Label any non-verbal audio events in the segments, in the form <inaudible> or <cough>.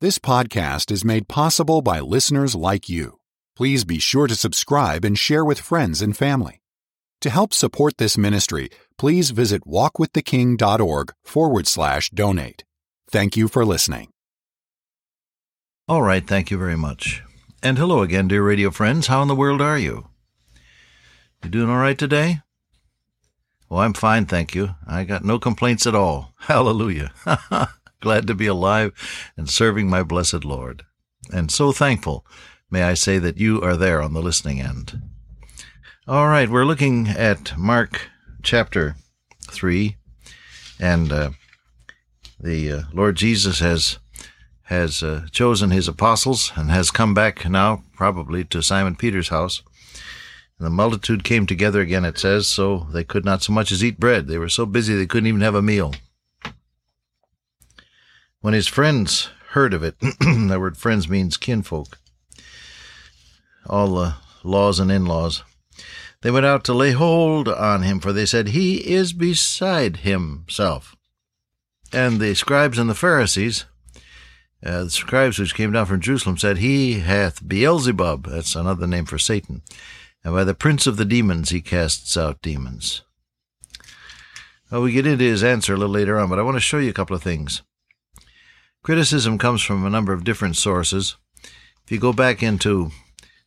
This podcast is made possible by listeners like you. Please be sure to subscribe and share with friends and family. To help support this ministry, please visit walkwiththeking.org forward slash donate. Thank you for listening. All right, thank you very much. And hello again, dear radio friends. How in the world are you? You doing all right today? Well, I'm fine, thank you. I got no complaints at all. <laughs> Hallelujah. <laughs> Glad to be alive and serving my blessed Lord. And so thankful, may I say, that you are there on the listening end. All right, we're looking at Mark chapter 3, and uh, the uh, Lord Jesus has has uh, chosen his apostles and has come back now, probably to Simon Peter's house. And the multitude came together again, it says, so they could not so much as eat bread. They were so busy they couldn't even have a meal. When his friends heard of it, <clears throat> the word friends means kinfolk, all the laws and in laws, they went out to lay hold on him, for they said, He is beside himself. And the scribes and the Pharisees uh, the scribes which came down from Jerusalem said, He hath Beelzebub, that's another name for Satan, and by the prince of the demons he casts out demons. Well, we get into his answer a little later on, but I want to show you a couple of things. Criticism comes from a number of different sources. If you go back into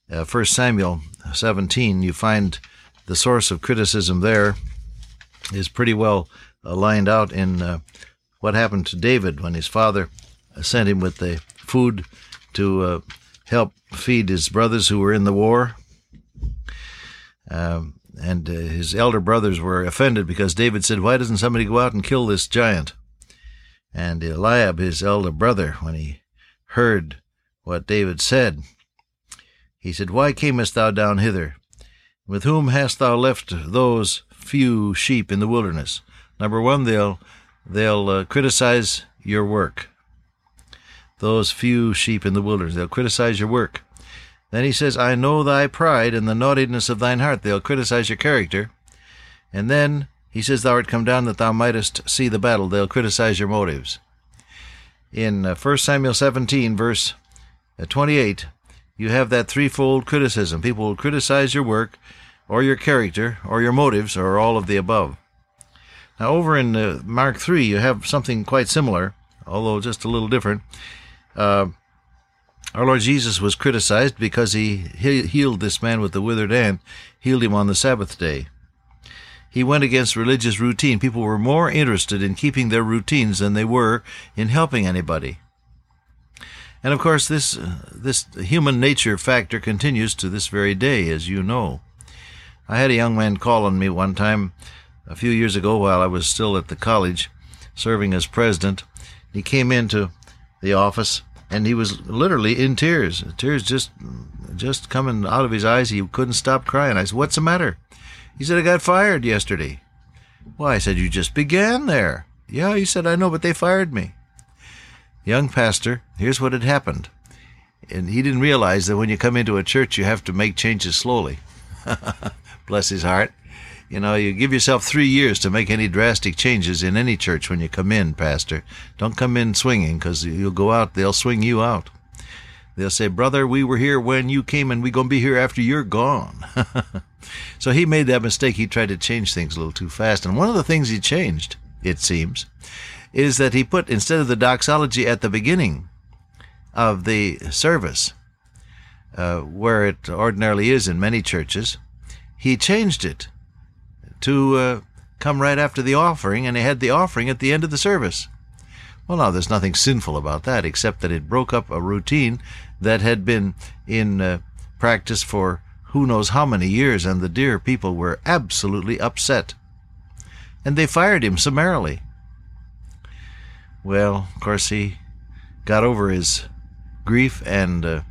uh, 1 Samuel 17, you find the source of criticism there is pretty well uh, lined out in uh, what happened to David when his father sent him with the food to uh, help feed his brothers who were in the war. Um, and uh, his elder brothers were offended because David said, Why doesn't somebody go out and kill this giant? And Eliab, his elder brother, when he heard what David said, he said, Why camest thou down hither? With whom hast thou left those few sheep in the wilderness? Number one, they'll they'll uh, criticize your work those few sheep in the wilderness. They'll criticize your work. Then he says, I know thy pride and the naughtiness of thine heart. They'll criticize your character. And then he says, Thou art come down that thou mightest see the battle. They'll criticize your motives. In uh, 1 Samuel 17, verse uh, 28, you have that threefold criticism. People will criticize your work, or your character, or your motives, or all of the above. Now, over in uh, Mark 3, you have something quite similar, although just a little different. Uh, our Lord Jesus was criticized because he healed this man with the withered hand, healed him on the Sabbath day. He went against religious routine. People were more interested in keeping their routines than they were in helping anybody. And of course, this uh, this human nature factor continues to this very day, as you know. I had a young man call on me one time a few years ago while I was still at the college, serving as president. He came into the office, and he was literally in tears. Tears just just coming out of his eyes. He couldn't stop crying. I said, "What's the matter?" He said, "I got fired yesterday." Why? I said, "You just began there." Yeah, he said, "I know, but they fired me." Young pastor, here's what had happened. And he didn't realize that when you come into a church, you have to make changes slowly. <laughs> Bless his heart. You know, you give yourself three years to make any drastic changes in any church when you come in, Pastor. Don't come in swinging because you'll go out, they'll swing you out. They'll say, Brother, we were here when you came and we're going to be here after you're gone. <laughs> so he made that mistake. He tried to change things a little too fast. And one of the things he changed, it seems, is that he put, instead of the doxology at the beginning of the service, uh, where it ordinarily is in many churches, he changed it to uh, come right after the offering, and he had the offering at the end of the service. Well, now, there's nothing sinful about that, except that it broke up a routine that had been in uh, practice for who knows how many years, and the dear people were absolutely upset. And they fired him summarily. Well, of course, he got over his grief, and uh,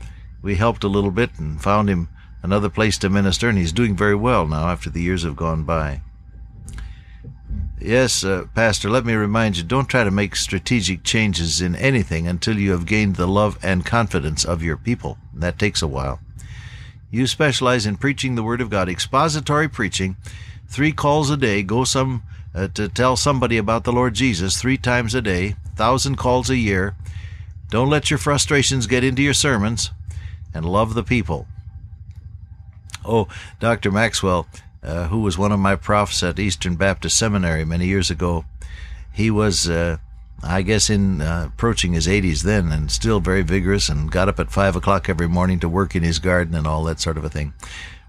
we helped a little bit and found him another place to minister, and he's doing very well now after the years have gone by. Yes, uh, Pastor, let me remind you don't try to make strategic changes in anything until you have gained the love and confidence of your people. That takes a while. You specialize in preaching the Word of God, expository preaching, three calls a day, go some uh, to tell somebody about the Lord Jesus three times a day, thousand calls a year, Don't let your frustrations get into your sermons and love the people. Oh, Dr. Maxwell, uh, who was one of my profs at Eastern Baptist Seminary many years ago, he was, uh, I guess, in uh, approaching his 80s then and still very vigorous and got up at 5 o'clock every morning to work in his garden and all that sort of a thing.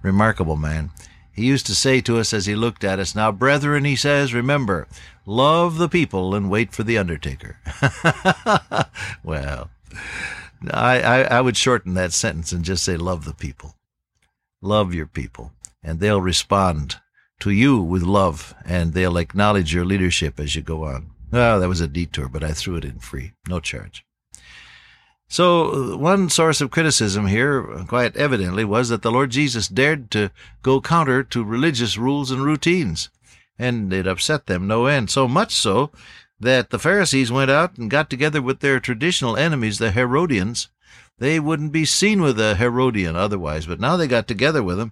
Remarkable man. He used to say to us as he looked at us, Now, brethren, he says, remember, love the people and wait for the undertaker. <laughs> well, I, I, I would shorten that sentence and just say, love the people. Love your people, and they'll respond to you with love, and they'll acknowledge your leadership as you go on. Well, that was a detour, but I threw it in free, no charge. So, one source of criticism here, quite evidently, was that the Lord Jesus dared to go counter to religious rules and routines, and it upset them no end. So much so that the Pharisees went out and got together with their traditional enemies, the Herodians. They wouldn't be seen with a Herodian otherwise, but now they got together with them,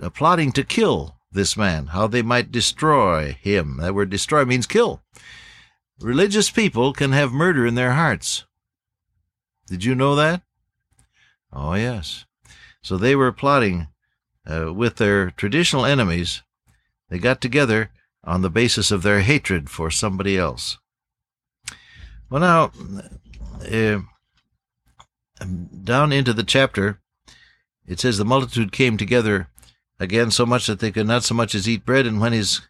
uh, plotting to kill this man, how they might destroy him. That word destroy means kill. Religious people can have murder in their hearts. Did you know that? Oh, yes. So they were plotting uh, with their traditional enemies. They got together on the basis of their hatred for somebody else. Well, now, uh, down into the chapter, it says the multitude came together again so much that they could not so much as eat bread, and when his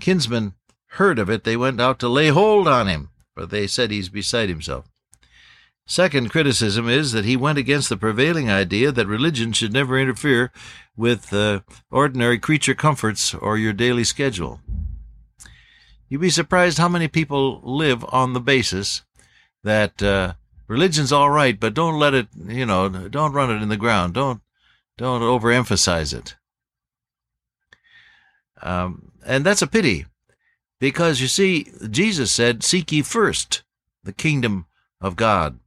kinsmen heard of it, they went out to lay hold on him, for they said he's beside himself. Second criticism is that he went against the prevailing idea that religion should never interfere with uh, ordinary creature comforts or your daily schedule. You'd be surprised how many people live on the basis that uh, religion's all right, but don't let it, you know, don't run it in the ground. Don't don't overemphasize it. Um, and that's a pity, because you see, Jesus said, "Seek ye first the kingdom of God."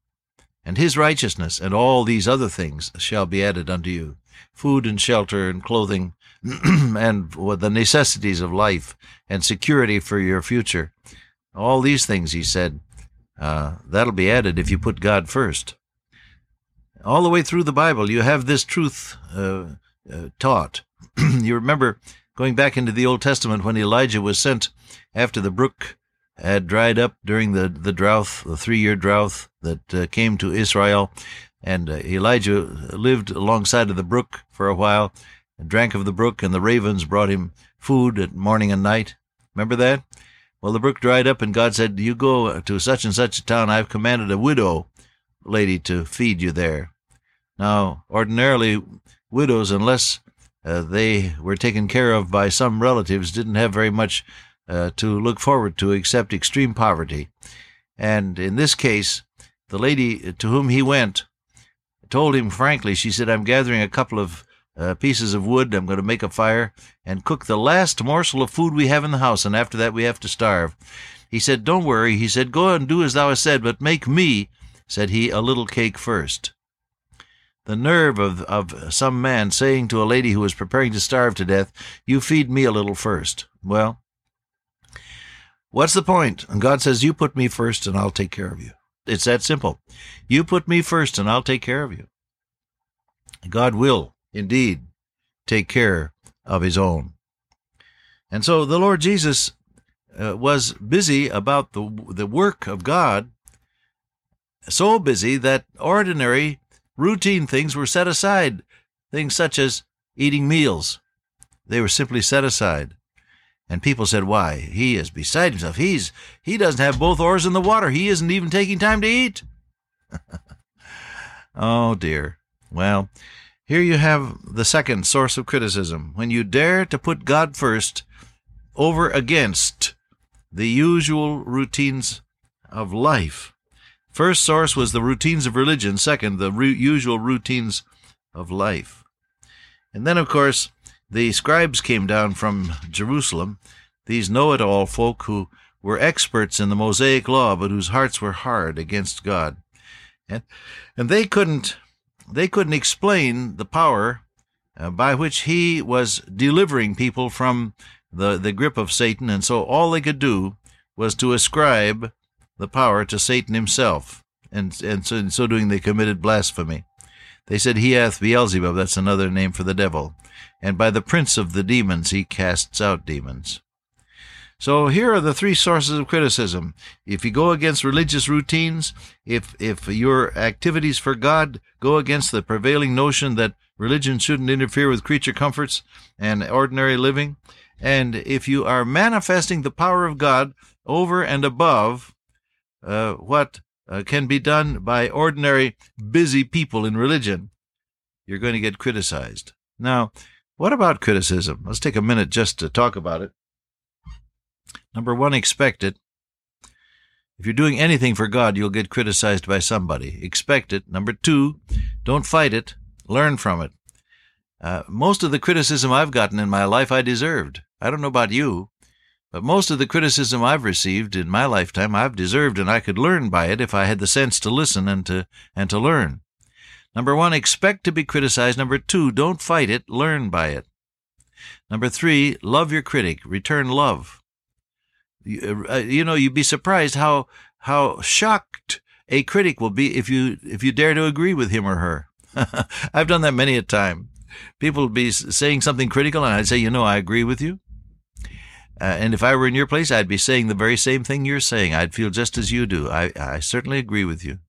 and his righteousness, and all these other things shall be added unto you food and shelter and clothing, <clears throat> and the necessities of life and security for your future. All these things, he said, uh, that'll be added if you put God first. All the way through the Bible, you have this truth uh, uh, taught. <clears throat> you remember going back into the Old Testament when Elijah was sent after the brook had dried up during the, the drought, the three year drought that uh, came to Israel. And uh, Elijah lived alongside of the brook for a while, and drank of the brook, and the ravens brought him food at morning and night. Remember that? Well, the brook dried up, and God said, You go to such and such a town. I've commanded a widow lady to feed you there. Now, ordinarily, widows, unless uh, they were taken care of by some relatives, didn't have very much uh, to look forward to except extreme poverty. And in this case, the lady to whom he went told him frankly, she said, I'm gathering a couple of uh, pieces of wood. I'm going to make a fire and cook the last morsel of food we have in the house, and after that we have to starve. He said, Don't worry. He said, Go and do as thou hast said, but make me, said he, a little cake first. The nerve of, of some man saying to a lady who was preparing to starve to death, You feed me a little first. Well, what's the point? And God says, You put me first, and I'll take care of you. It's that simple. You put me first, and I'll take care of you. God will, indeed, take care of his own. And so the Lord Jesus uh, was busy about the, the work of God, so busy that ordinary, routine things were set aside, things such as eating meals. They were simply set aside. And people said, Why? He is beside himself. He's he doesn't have both oars in the water. He isn't even taking time to eat. <laughs> oh dear. Well, here you have the second source of criticism. When you dare to put God first over against the usual routines of life. First source was the routines of religion. Second, the usual routines of life. And then, of course, the scribes came down from Jerusalem, these know it all folk who were experts in the Mosaic law, but whose hearts were hard against God. And, and they couldn't they couldn't explain the power uh, by which he was delivering people from the, the grip of Satan, and so all they could do was to ascribe the power to Satan himself. and, and so, in so doing they committed blasphemy. They said, He hath Beelzebub, that's another name for the devil, and by the prince of the demons he casts out demons. So here are the three sources of criticism. If you go against religious routines, if if your activities for God go against the prevailing notion that religion shouldn't interfere with creature comforts and ordinary living, and if you are manifesting the power of God over and above uh, what uh, can be done by ordinary busy people in religion, you're going to get criticized. Now, what about criticism? Let's take a minute just to talk about it. Number one, expect it. If you're doing anything for God, you'll get criticized by somebody. Expect it. Number two, don't fight it. Learn from it. Uh, most of the criticism I've gotten in my life, I deserved. I don't know about you, but most of the criticism I've received in my lifetime, I've deserved, and I could learn by it if I had the sense to listen and to and to learn. Number one, expect to be criticized. Number two, don't fight it. Learn by it. Number three, love your critic. Return love. You, uh, you know, you'd be surprised how how shocked a critic will be if you if you dare to agree with him or her. <laughs> I've done that many a time. People would be saying something critical, and I'd say, you know, I agree with you. Uh, and if I were in your place, I'd be saying the very same thing you're saying. I'd feel just as you do. I, I certainly agree with you.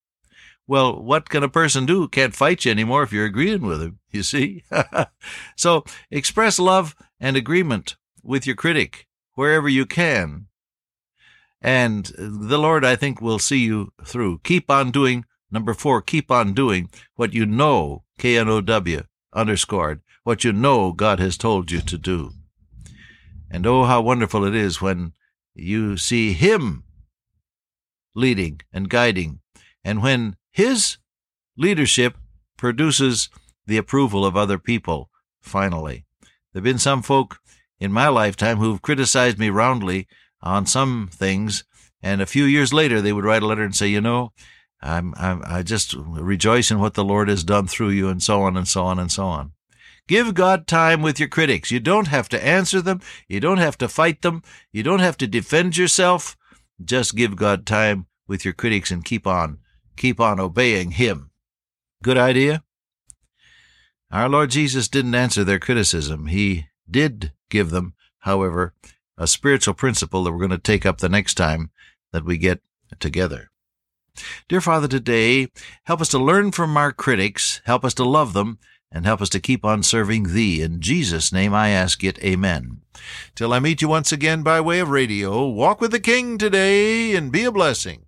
Well, what can a person do? Can't fight you anymore if you're agreeing with him, <laughs> you see? <laughs> so express love and agreement with your critic wherever you can. And the Lord, I think, will see you through. Keep on doing, number four, keep on doing what you know, K N O W, underscored, what you know God has told you to do. And oh, how wonderful it is when you see Him leading and guiding, and when His leadership produces the approval of other people, finally. There have been some folk in my lifetime who've criticized me roundly on some things, and a few years later they would write a letter and say, you know, I'm, I'm I just rejoice in what the Lord has done through you, and so on and so on and so on. Give God time with your critics. You don't have to answer them. You don't have to fight them. You don't have to defend yourself. Just give God time with your critics and keep on, keep on obeying Him. Good idea? Our Lord Jesus didn't answer their criticism. He did give them, however, a spiritual principle that we're going to take up the next time that we get together. Dear Father, today, help us to learn from our critics, help us to love them, and help us to keep on serving Thee. In Jesus' name I ask it. Amen. Till I meet you once again by way of radio, walk with the King today and be a blessing.